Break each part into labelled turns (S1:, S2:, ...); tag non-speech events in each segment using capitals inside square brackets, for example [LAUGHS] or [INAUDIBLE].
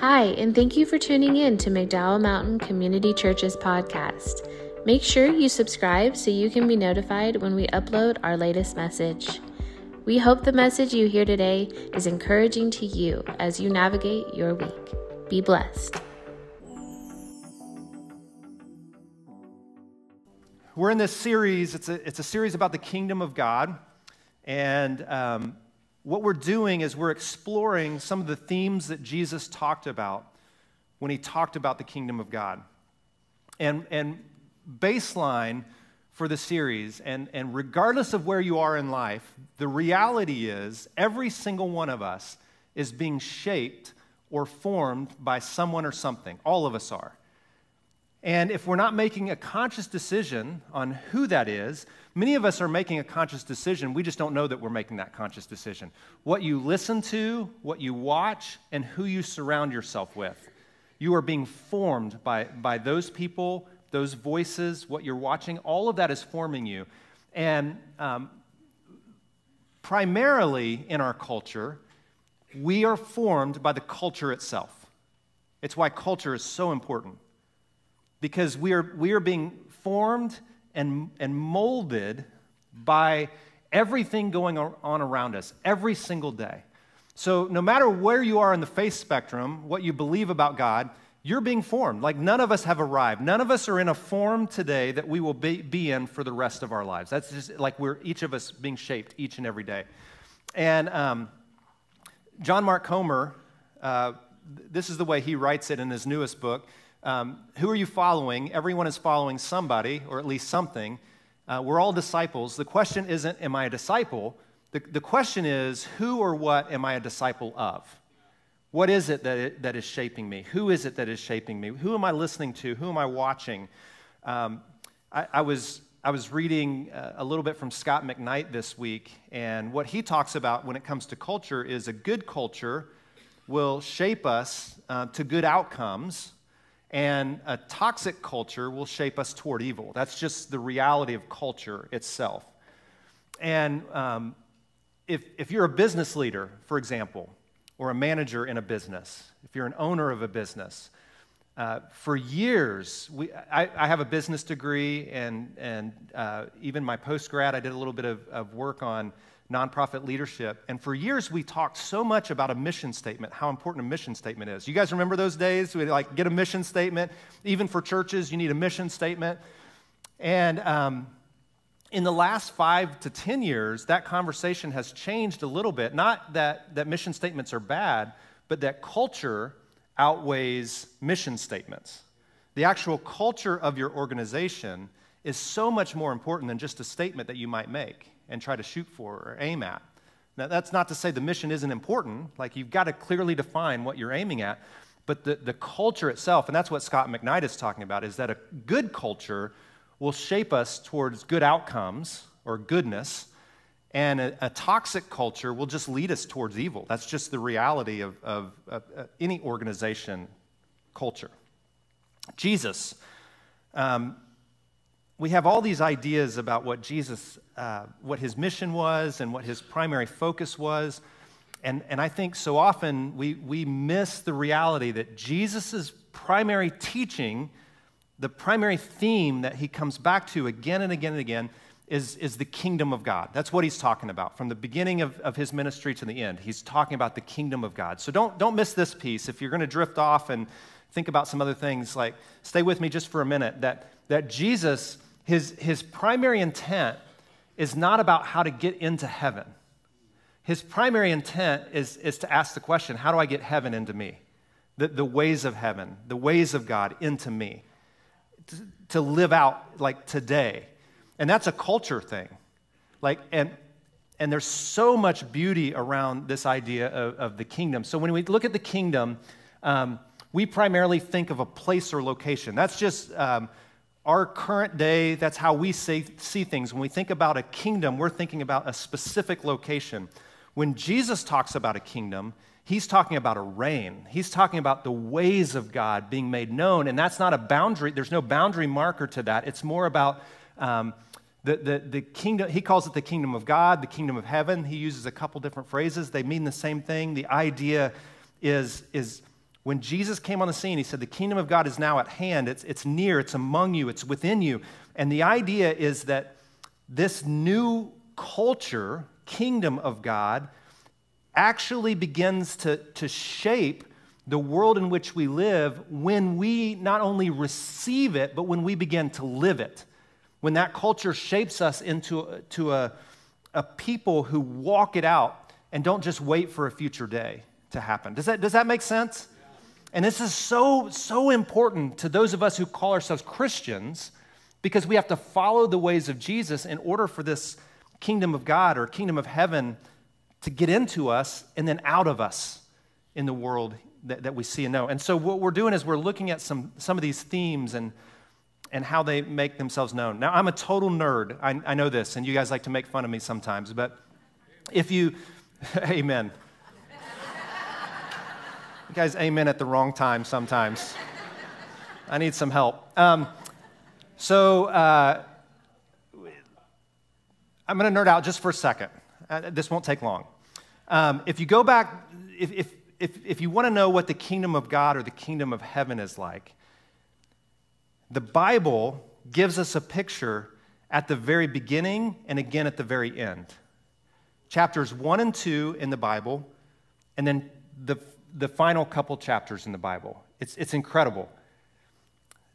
S1: Hi, and thank you for tuning in to McDowell Mountain Community Church's podcast. Make sure you subscribe so you can be notified when we upload our latest message. We hope the message you hear today is encouraging to you as you navigate your week. Be blessed.
S2: We're in this series, it's a, it's a series about the kingdom of God. And um, what we're doing is we're exploring some of the themes that Jesus talked about when he talked about the kingdom of God. And, and baseline for the series, and, and regardless of where you are in life, the reality is every single one of us is being shaped or formed by someone or something. All of us are. And if we're not making a conscious decision on who that is, many of us are making a conscious decision. We just don't know that we're making that conscious decision. What you listen to, what you watch, and who you surround yourself with. You are being formed by, by those people, those voices, what you're watching. All of that is forming you. And um, primarily in our culture, we are formed by the culture itself. It's why culture is so important because we are, we are being formed and, and molded by everything going on around us every single day. So, no matter where you are in the faith spectrum, what you believe about God, you're being formed. Like none of us have arrived. None of us are in a form today that we will be, be in for the rest of our lives. That's just like we're each of us being shaped each and every day. And um, John Mark Comer, uh, this is the way he writes it in his newest book. Um, who are you following? Everyone is following somebody, or at least something. Uh, we're all disciples. The question isn't, Am I a disciple? The, the question is, Who or what am I a disciple of? What is it that, it that is shaping me? Who is it that is shaping me? Who am I listening to? Who am I watching? Um, I, I, was, I was reading uh, a little bit from Scot McKnight this week, and what he talks about when it comes to culture is a good culture will shape us uh, to good outcomes and a toxic culture will shape us toward evil. That's just the reality of culture itself. And um, if, if you're a business leader, for example, or a manager in a business, if you're an owner of a business, uh, for years, we, I, I, have a business degree, and, and uh, even my post grad, I did a little bit of, of work on nonprofit leadership. And for years, we talked so much about a mission statement, how important a mission statement is. You guys remember those days? We like get a mission statement. Even for churches, you need a mission statement. And um, in the last five to 10 years, that conversation has changed a little bit. Not that, that mission statements are bad, but that culture outweighs mission statements. The actual culture of your organization is so much more important than just a statement that you might make and try to shoot for or aim at. Now, that's not to say the mission isn't important. Like, you've got to clearly define what you're aiming at. But the, the culture itself, and that's what Scot McKnight is talking about, is that a good culture will shape us towards good outcomes or goodness, and a, a toxic culture will just lead us towards evil. That's just the reality of, of, of, of any organization culture. Jesus, um, we have all these ideas about what Jesus, uh, what his mission was and what his primary focus was. And, and I think so often we, we miss the reality that Jesus' primary teaching, the primary theme that he comes back to again and again and again, is, is the kingdom of God. That's what he's talking about from the beginning of, of his ministry to the end. He's talking about the kingdom of God. So don't, don't miss this piece. If you're going to drift off and think about some other things, like stay with me just for a minute, that, that Jesus his, his primary intent is not about how to get into heaven. His primary intent is, is to ask the question how do I get heaven into me? The, the ways of heaven, the ways of God into me. To, to live out like today. And that's a culture thing. Like, and, and there's so much beauty around this idea of, of the kingdom. So when we look at the kingdom, um, we primarily think of a place or location. That's just um, our current day, that's how we see, see things. When we think about a kingdom, we're thinking about a specific location. When Jesus talks about a kingdom, he's talking about a reign. He's talking about the ways of God being made known. And that's not a boundary, there's no boundary marker to that. It's more about um, the, the, the kingdom, he calls it the kingdom of God, the kingdom of heaven. He uses a couple different phrases, they mean the same thing. The idea is, is When Jesus came on the scene, he said, The kingdom of God is now at hand. It's, it's near, it's among you, it's within you. And the idea is that this new culture, kingdom of God, actually begins to, to shape the world in which we live when we not only receive it, but when we begin to live it. When that culture shapes us into to a, a people who walk it out and don't just wait for a future day to happen. Does that, does that make sense? And this is so, so important to those of us who call ourselves Christians because we have to follow the ways of Jesus in order for this kingdom of God or kingdom of heaven to get into us and then out of us in the world that, that we see and know. And so, what we're doing is we're looking at some, some of these themes and, and how they make themselves known. Now, I'm a total nerd. I, I know this, and you guys like to make fun of me sometimes, but if you, [LAUGHS] amen. you guys amen at the wrong time sometimes. I need some help. Um, so, uh, I'm going to nerd out just for a second. Uh, this won't take long. Um, if you go back, if, if, if, if you want to know what the kingdom of God or the kingdom of heaven is like, the Bible gives us a picture at the very beginning and again at the very end. Chapters 1 and 2 in the Bible, and then the, the final couple chapters in the Bible. It's, it's incredible.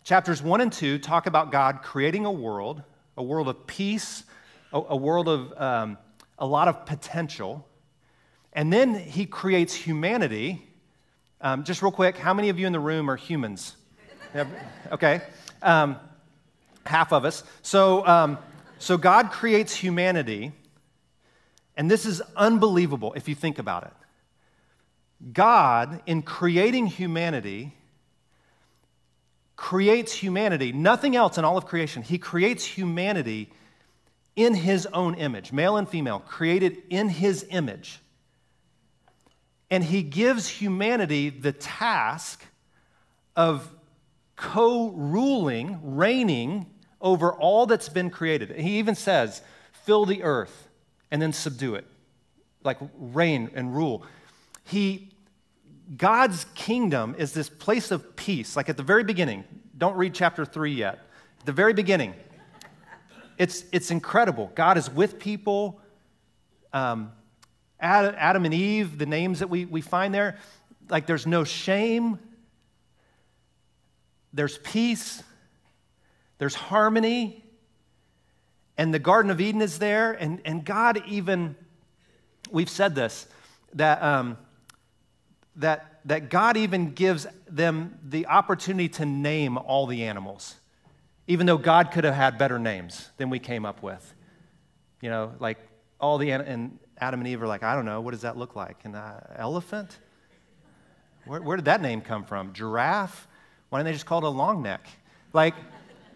S2: Chapters 1 and 2 talk about God creating a world, a world of peace, a, a world of um, a lot of potential. And then he creates humanity. Um, just real quick, how many of you in the room are humans? okay, um, half of us. So, um, so God creates humanity, and this is unbelievable if you think about it. God, in creating humanity, creates humanity, nothing else in all of creation. He creates humanity in his own image, male and female, created in his image. And he gives humanity the task of co ruling, reigning over all that's been created. He even says, fill the earth and then subdue it, like reign and rule. He, God's kingdom is this place of peace, like at the very beginning. Don't read chapter three yet. At the very beginning, it's, it's incredible. God is with people. Um, Adam and Eve, the names that we, we find there, like there's no shame, there's peace, there's harmony, and the Garden of Eden is there. And, and God even, we've said this, that, um, that, that God even gives them the opportunity to name all the animals even though God could have had better names than we came up with. You know, like all the, and Adam and Eve are like, I don't know, what does that look like? An uh, elephant? Where, where did that name come from? Giraffe? Didn't they just call it a long neck? Like,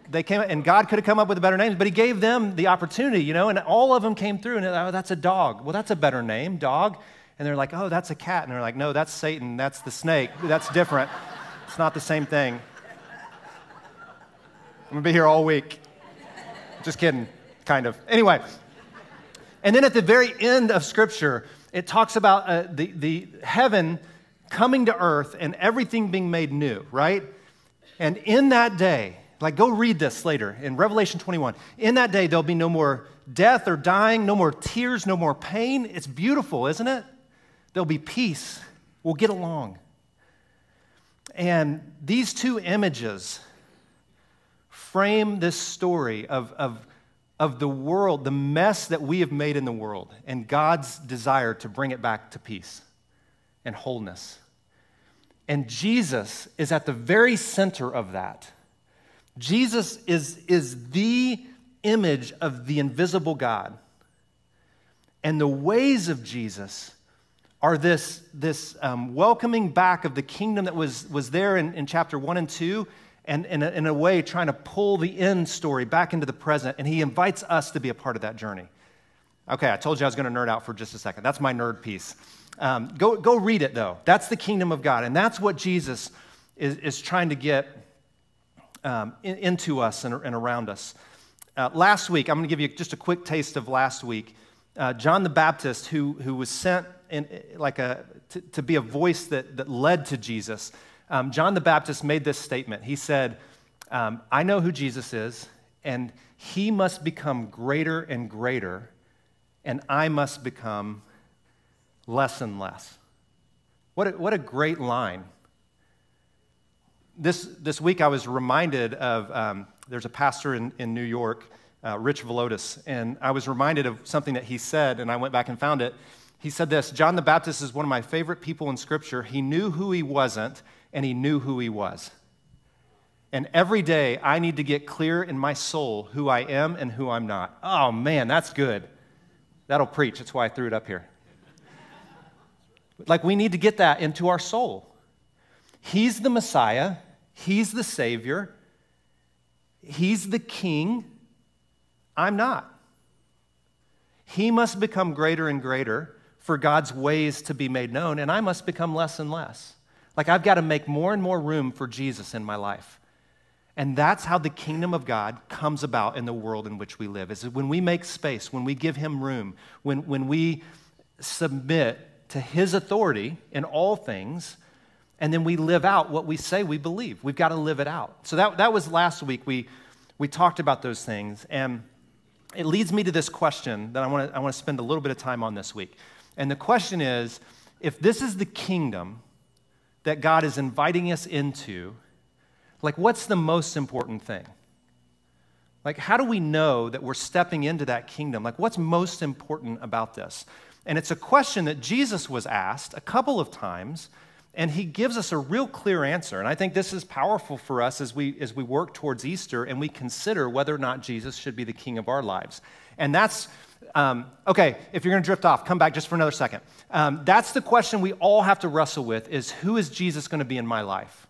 S2: they came, and God could have come up with a better name, but He gave them the opportunity, you know, and all of them came through, and oh, that's a dog. Well, that's a better name, dog. And they're like, oh, that's a cat. And they're like, no, that's Satan. That's the snake. That's different. It's not the same thing. I'm to be here all week. Just kidding, kind of. Anyway, and then at the very end of Scripture, it talks about uh, the, the heaven coming to earth and everything being made new, right? And in that day, like go read this later in Revelation 21. In that day, there'll be no more death or dying, no more tears, no more pain. It's beautiful, isn't it? There'll be peace. We'll get along. And these two images frame this story of, of, of the world, the mess that we have made in the world, and God's desire to bring it back to peace and wholeness. And Jesus is at the very center of that. Jesus is, is the image of the invisible God. And the ways of Jesus are this, this um, welcoming back of the kingdom that was, was there in, in chapter 1 and 2 and in a, in a way trying to pull the end story back into the present, and he invites us to be a part of that journey. Okay, I told you I was going to nerd out for just a second. That's my nerd piece. Um, go, go read it, though. That's the kingdom of God, and that's what Jesus is, is trying to get um, in, into us and, and around us. Uh, last week, I'm going to give you just a quick taste of last week. Uh, John the Baptist, who, who was sent in, like a, to, to, be a voice that, that led to Jesus, um, John the Baptist made this statement. He said, um, I know who Jesus is, and he must become greater and greater, and I must become less and less. What a, what a great line. This, this week I was reminded of um, there's a pastor in, in New York, uh, Rich Villodas, and I was reminded of something that he said, and I went back and found it. He said this John the Baptist is one of my favorite people in Scripture. He knew who he wasn't, and he knew who he was. And every day I need to get clear in my soul who I am and who I'm not. Oh man, that's good. That'll preach. That's why I threw it up here. Like we need to get that into our soul. He's the Messiah, He's the Savior, He's the King. I'm not. He must become greater and greater for God's ways to be made known, and I must become less and less. Like I've got to make more and more room for Jesus in my life. And that's how the kingdom of God comes about in the world in which we live. Is when we make space, when we give him room, when, when we submit to his authority in all things, and then we live out what we say we believe. We've got to live it out. So that, that was last week. We, we talked about those things. And it leads me to this question that I want to I want to spend a little bit of time on this week. And the question is if this is the kingdom that God is inviting us into, like what's the most important thing? Like, how do we know that we're stepping into that kingdom? Like, what's most important about this? And it's a question that Jesus was asked a couple of times, and he gives us a real clear answer. And I think this is powerful for us as we, as we work towards Easter and we consider whether or not Jesus should be the king of our lives. And that's, um, okay, if you're going to drift off, come back just for another second. Um, that's the question we all have to wrestle with is who is Jesus going to be in my life?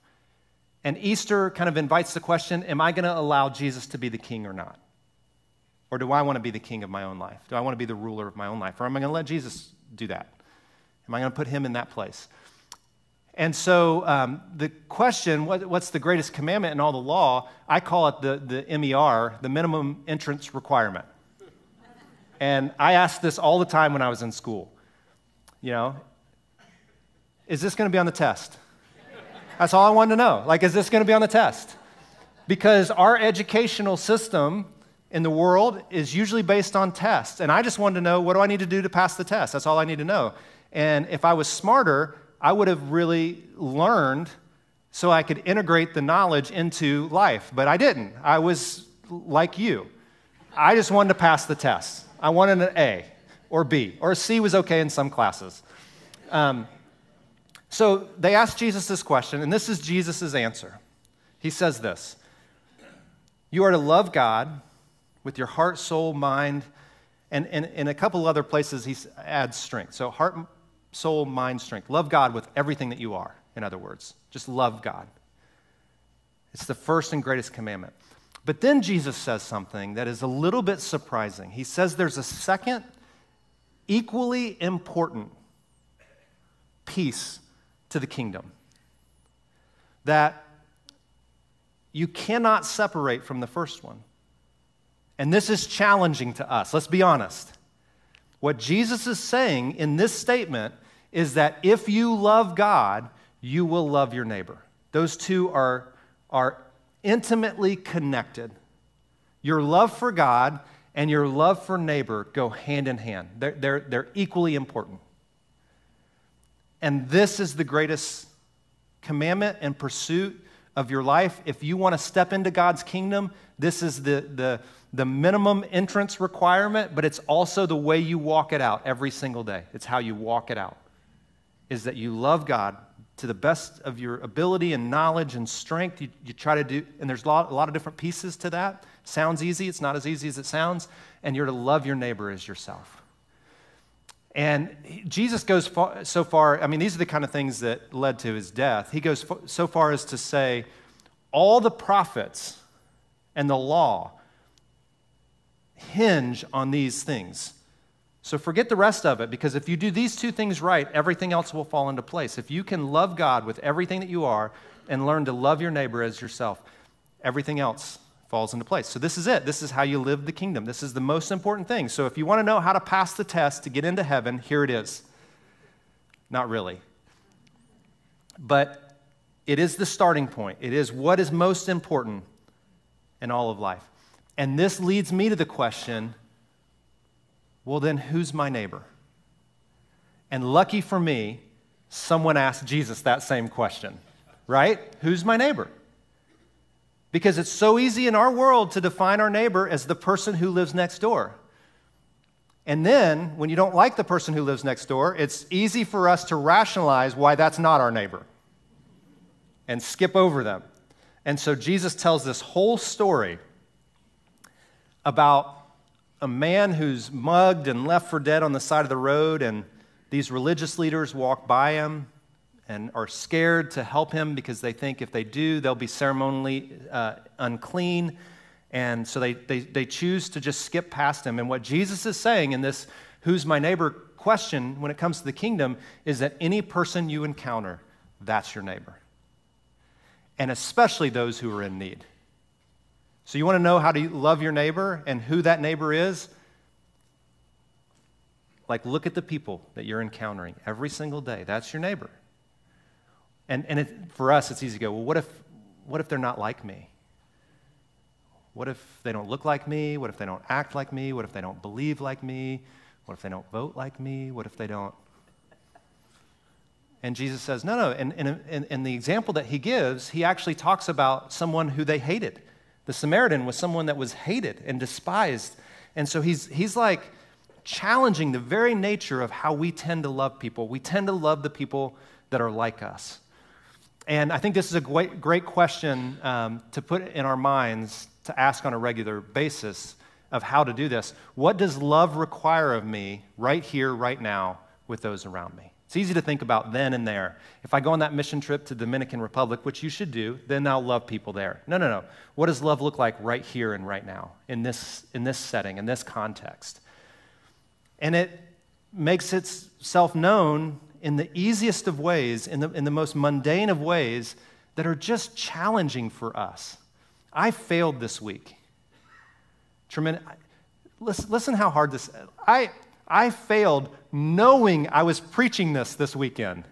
S2: And Easter kind of invites the question Am I going to allow Jesus to be the king or not? Or do I want to be the king of my own life? Do I want to be the ruler of my own life? Or am I going to let Jesus do that? Am I going to put him in that place? And so um, the question, what, what's the greatest commandment in all the law? I call it the, the MER, the minimum entrance requirement. And I asked this all the time when I was in school. You know, is this going to be on the test? That's all I wanted to know. Like, is this going to be on the test? Because our educational system in the world is usually based on tests. And I just wanted to know what do I need to do to pass the test? That's all I need to know. And if I was smarter, I would have really learned so I could integrate the knowledge into life. But I didn't. I was like you. I just wanted to pass the test. I wanted an A or B, or a C was okay in some classes. Um, so they asked Jesus this question, and this is Jesus' answer. He says this You are to love God with your heart, soul, mind, and in a couple other places he adds strength. So heart, soul, mind, strength. Love God with everything that you are, in other words. Just love God. It's the first and greatest commandment. But then Jesus says something that is a little bit surprising. He says there's a second, equally important piece to the kingdom that you cannot separate from the first one. And this is challenging to us. Let's be honest. What Jesus is saying in this statement is that if you love God, you will love your neighbor. Those two are, are intimately connected. Your love for God and your love for neighbor go hand in hand, they're, they're, they're equally important. And this is the greatest commandment and pursuit of your life. If you want to step into God's kingdom, this is the, the, the minimum entrance requirement, but it's also the way you walk it out every single day. It's how you walk it out. Is that you love God to the best of your ability and knowledge and strength. You, you try to do, and there's a lot, a lot of different pieces to that. Sounds easy, it's not as easy as it sounds. And you're to love your neighbor as yourself. And Jesus goes far, so far, I mean, these are the kind of things that led to his death. He goes so far as to say, all the prophets and the law hinge on these things. So forget the rest of it because if you do these two things right, everything else will fall into place. If you can love God with everything that you are and learn to love your neighbor as yourself, everything else falls into place. So this is it. This is how you live the kingdom. This is the most important thing. So if you want to know how to pass the test to get into heaven, here it is. Not really. But it is the starting point, it is what is most important in all of life. And this leads me to the question well, then who's my neighbor? And lucky for me, someone asked Jesus that same question, right? Who's my neighbor? Because it's so easy in our world to define our neighbor as the person who lives next door. And then, when you don't like the person who lives next door, it's easy for us to rationalize why that's not our neighbor and skip over them. And so Jesus tells this whole story about a man who's mugged and left for dead on the side of the road, and these religious leaders walk by him and are scared to help him because they think if they do, they'll be ceremonially uh, unclean. And so they, they, they choose to just skip past him. And what Jesus is saying in this who's my neighbor question when it comes to the kingdom is that any person you encounter, that's your neighbor. And especially those who are in need. So, you want to know how to love your neighbor and who that neighbor is? Like, look at the people that you're encountering every single day. That's your neighbor. And, and it, for us, it's easy to go, well, what if, what if they're not like me? What if they don't look like me? What if they don't act like me? What if they don't believe like me? What if they don't vote like me? What if they don't? And Jesus says, no, no. And in, in, the example that he gives, he actually talks about someone who they hated. The Samaritan was someone that was hated and despised. And so he's, he's like challenging the very nature of how we tend to love people. We tend to love the people that are like us. And I think this is a great, great question um, to put in our minds to ask on a regular basis of how to do this. What does love require of me right here, right now, with those around me? It's easy to think about then and there. If I go on that mission trip to Dominican Republic, which you should do, then I'll love people there. No, no, no. What does love look like right here and right now, in this, in this setting, in this context? And it makes itself known in the easiest of ways, in the, in the most mundane of ways that are just challenging for us. I failed this week. Tremendous. Listen, listen how hard this I I failed knowing I was preaching this this weekend.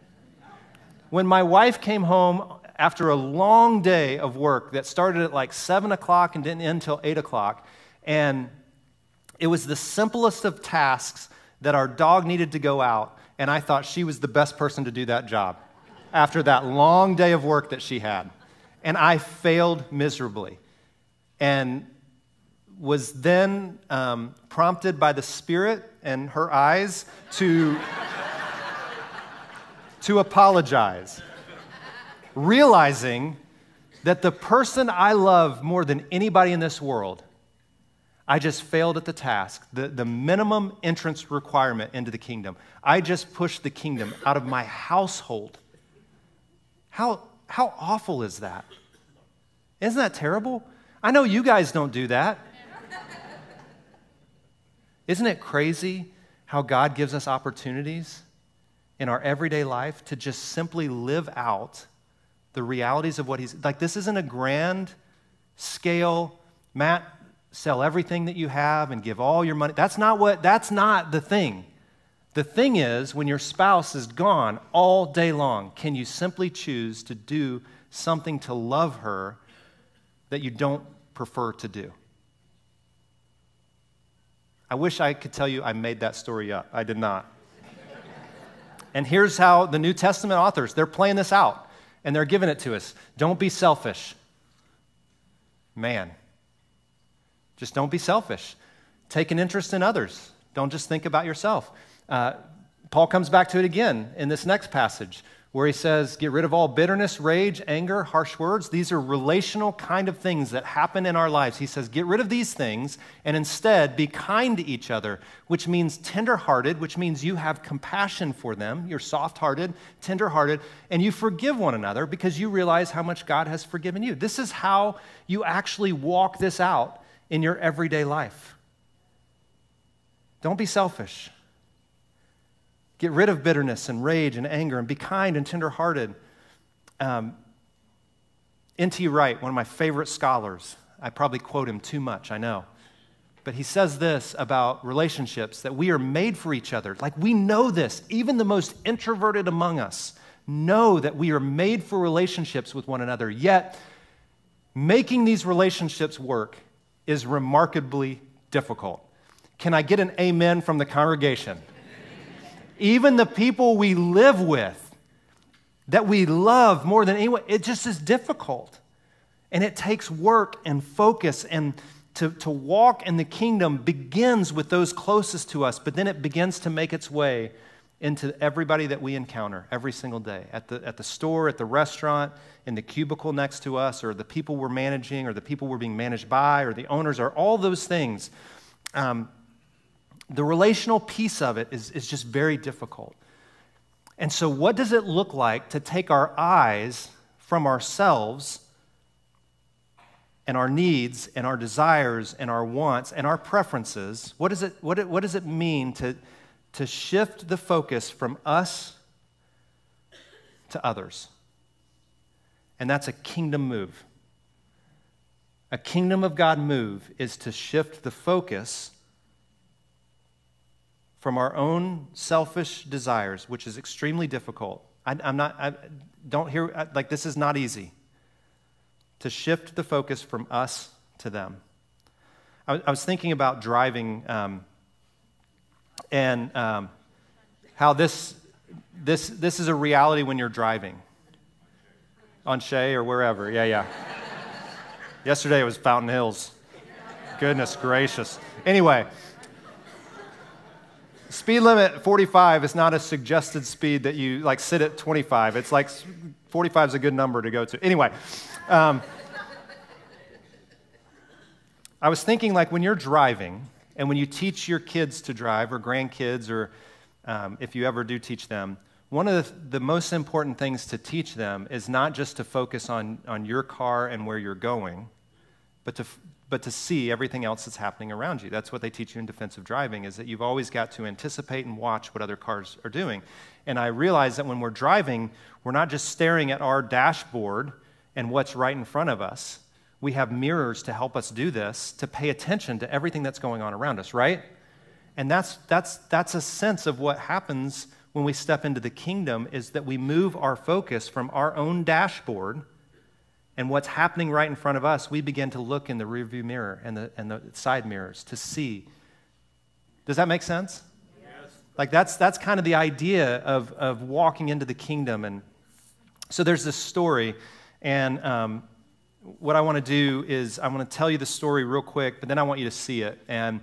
S2: When my wife came home after a long day of work that started at like seven o'clock and didn't end until eight o'clock, and it was the simplest of tasks that our dog needed to go out, and I thought she was the best person to do that job after that long day of work that she had. And I failed miserably. And was then um, prompted by the Spirit and her eyes to, to apologize, realizing that the person I love more than anybody in this world I just failed at the task, the, the minimum entrance requirement into the kingdom. I just pushed the kingdom out of my household. How, how awful is that? Isn't that terrible? I know you guys don't do that. [LAUGHS] Isn't it crazy how God gives us opportunities in our everyday life to just simply live out the realities of what He's like? This isn't a grand scale, Matt, sell everything that you have and give all your money. That's not what, that's not the thing. The thing is, when your spouse is gone all day long, can you simply choose to do something to love her that you don't prefer to do? I wish I could tell you I made that story up. I did not. and here's how the New Testament authors, they're playing this out and they're giving it to us. Don't be selfish. Man, just don't be selfish. Take an interest in others. Don't just think about yourself. Uh, Paul comes back to it again in this next passage where he says, Get rid of all bitterness, rage, anger, harsh words. These are relational kind of things that happen in our lives. He says, Get rid of these things and instead be kind to each other, which means tenderhearted, which means you have compassion for them. You're soft hearted, tenderhearted, and you forgive one another because you realize how much God has forgiven you. This is how you actually walk this out in your everyday life. Don't be selfish. Get rid of bitterness and rage and anger and be kind and tenderhearted. Um, N.T. Wright, one of my favorite scholars, I probably quote him too much, I know. but he says this about relationships that we are made for each other. Like we know this. Even the most introverted among us know that we are made for relationships with one another. Yet, making these relationships work is remarkably difficult. Can I get an amen from the congregation? Even the people we live with, that we love more than anyone, it just is difficult. And it takes work and focus, and to, to walk in the kingdom begins with those closest to us, but then it begins to make its way into everybody that we encounter every single day at the, at the store, at the restaurant, in the cubicle next to us, or the people we're managing, or the people we're being managed by, or the owners, or all those things. Um, the relational piece of it is, is just very difficult. And so, what does it look like to take our eyes from ourselves and our needs and our desires and our wants and our preferences? What does it, what, what does it mean to, to shift the focus from us to others? And that's a kingdom move. A kingdom of God move is to shift the focus from our own selfish desires, which is extremely difficult. I, am not, I don't hear, like, this is not easy. To shift the focus from us to them. I, I was thinking about driving um, and um, how this, this, this is a reality when you're driving on Shea or wherever. Yeah, yeah. [LAUGHS] Yesterday it was Fountain Hills. Goodness gracious. Anyway, Speed limit 45 is not a suggested speed that you like sit at 25. It's like 45 is a good number to go to. Anyway, um, I was thinking like when you're driving and when you teach your kids to drive or grandkids or um, if you ever do teach them, one of the, the, most important things to teach them is not just to focus on, on your car and where you're going, but to, but to see everything else that's happening around you. That's what they teach you in defensive driving is that you've always got to anticipate and watch what other cars are doing. And I realize that when we're driving, we're not just staring at our dashboard and what's right in front of us. We have mirrors to help us do this, to pay attention to everything that's going on around us, right? And that's, that's, that's a sense of what happens when we step into the kingdom is that we move our focus from our own dashboard – and what's happening right in front of us, we begin to look in the rearview mirror and the, and the side mirrors to see. Does that make sense? Yes. Like that's, that's kind of the idea of, of walking into the kingdom. And so there's this story, and um, what I want to do is I want to tell you the story real quick, but then I want you to see it. And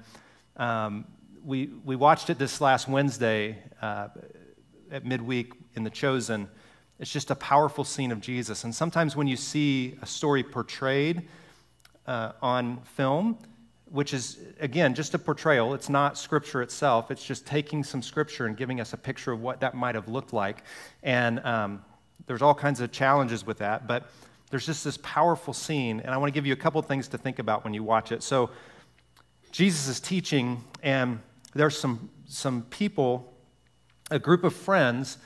S2: um, we, we watched it this last Wednesday uh, at midweek in The Chosen. It's just a powerful scene of Jesus. And sometimes when you see a story portrayed uh, on film, which is, again, just a portrayal, it's not scripture itself, it's just taking some scripture and giving us a picture of what that might have looked like. And um, there's all kinds of challenges with that, but there's just this powerful scene. And I want to give you a couple things to think about when you watch it. So, Jesus is teaching, and there's some, some people, a group of friends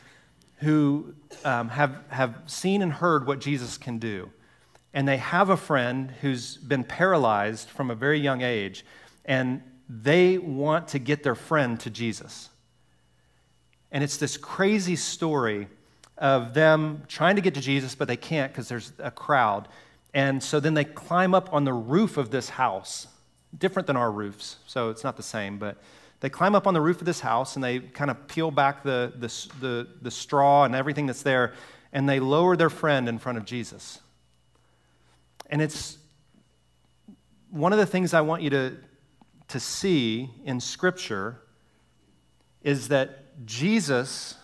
S2: who um, have, have seen and heard what Jesus can do. And they have a friend who's been paralyzed from a very young age, and they want to get their friend to Jesus. And it's this crazy story of them trying to get to Jesus, but they can't because there's a crowd. And so then they climb up on the roof of this house, different than our roofs, so it's not the same, but they climb up on the roof of this house and they kind of peel back the, the, the, the straw and everything that's there, and they lower their friend in front of Jesus. And it's one of the things I want you to, to see in Scripture is that Jesus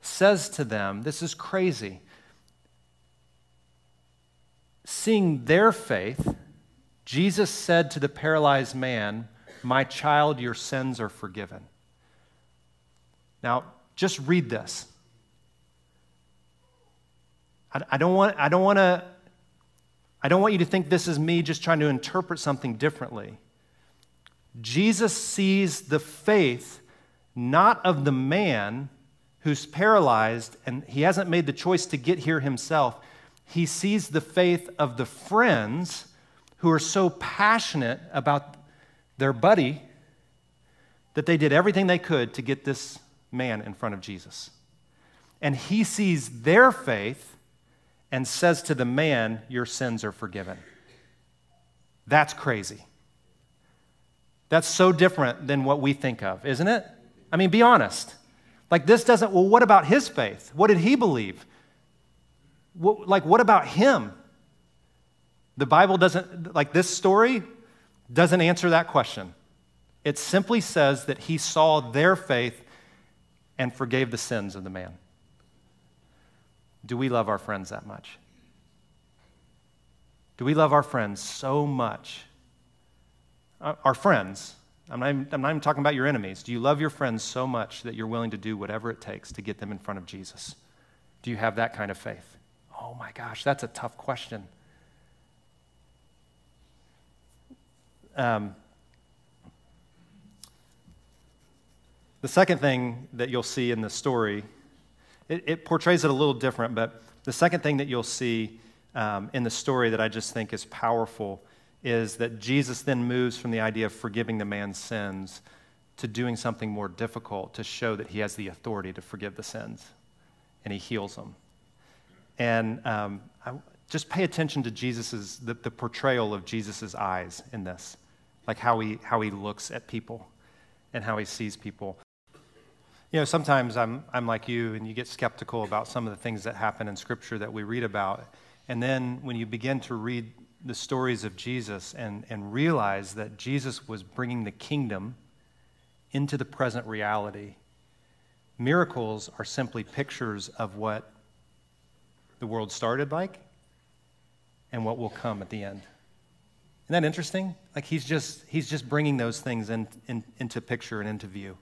S2: says to them, This is crazy. Seeing their faith, Jesus said to the paralyzed man, my child, your sins are forgiven. Now, just read this. I, don't want, I don't want to. I don't want you to think this is me just trying to interpret something differently. Jesus sees the faith not of the man who's paralyzed and he hasn't made the choice to get here himself. He sees the faith of the friends who are so passionate about their buddy that they did everything they could to get this man in front of Jesus. And he sees their faith and says to the man, Your sins are forgiven. That's crazy. That's so different than what we think of, isn't it? I mean, be honest. Like, this doesn't, well, what about his faith? What did he believe? What, like, what about him? The Bible doesn't, like, this story doesn't answer that question. It simply says that he saw their faith and forgave the sins of the man. Do we love our friends that much? Do we love our friends so much? Uh, our friends, I'm not, even, I'm not even talking about your enemies. Do you love your friends so much that you're willing to do whatever it takes to get them in front of Jesus? Do you have that kind of faith? Oh my gosh, that's a tough question. Um, the second thing that you'll see in the story, it, it, portrays it a little different, but the second thing that you'll see um, in the story that I just think is powerful is that Jesus then moves from the idea of forgiving the man's sins to doing something more difficult to show that he has the authority to forgive the sins, and he heals them. And um, I, just pay attention to Jesus's the, the portrayal of Jesus's eyes in this, like how he how he looks at people and how he sees people. You know, sometimes I'm I'm like you, and you get skeptical about some of the things that happen in Scripture that we read about, and then when you begin to read the stories of Jesus and, and realize that Jesus was bringing the kingdom into the present reality. Miracles are simply pictures of what the world started like and what will come at the end. Isn't that interesting? Like he's just, he's just bringing those things in, in, into picture and into view.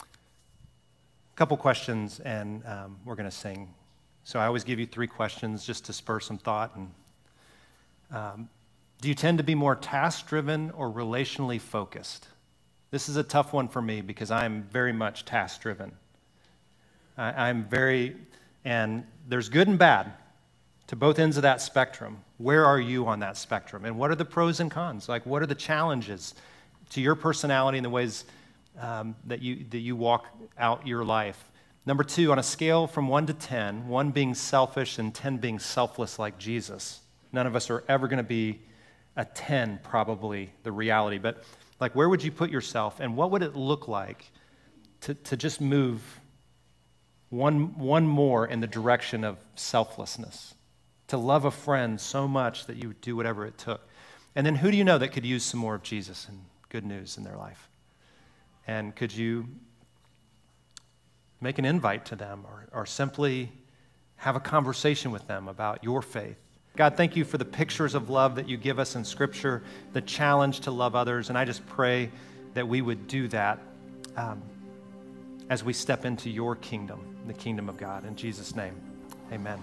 S2: A couple questions, and um, we're going to sing. So I always give you three questions just to spur some thought and um, do you tend to be more task driven or relationally focused? This is a tough one for me because I'm very much task driven. I'm very, and there's good and bad to both ends of that spectrum. Where are you on that spectrum? And what are the pros and cons? Like, what are the challenges to your personality and the ways um, that, you, that you walk out your life? Number two, on a scale from one to 10, one being selfish and 10 being selfless like Jesus None of us are ever going to be a 10, probably, the reality. But, like, where would you put yourself, and what would it look like to, to just move one, one more in the direction of selflessness? To love a friend so much that you would do whatever it took. And then, who do you know that could use some more of Jesus and good news in their life? And could you make an invite to them or, or simply have a conversation with them about your faith? God, thank you for the pictures of love that you give us in Scripture, the challenge to love others. And I just pray that we would do that um, as we step into your kingdom, the kingdom of God. In Jesus' name, amen.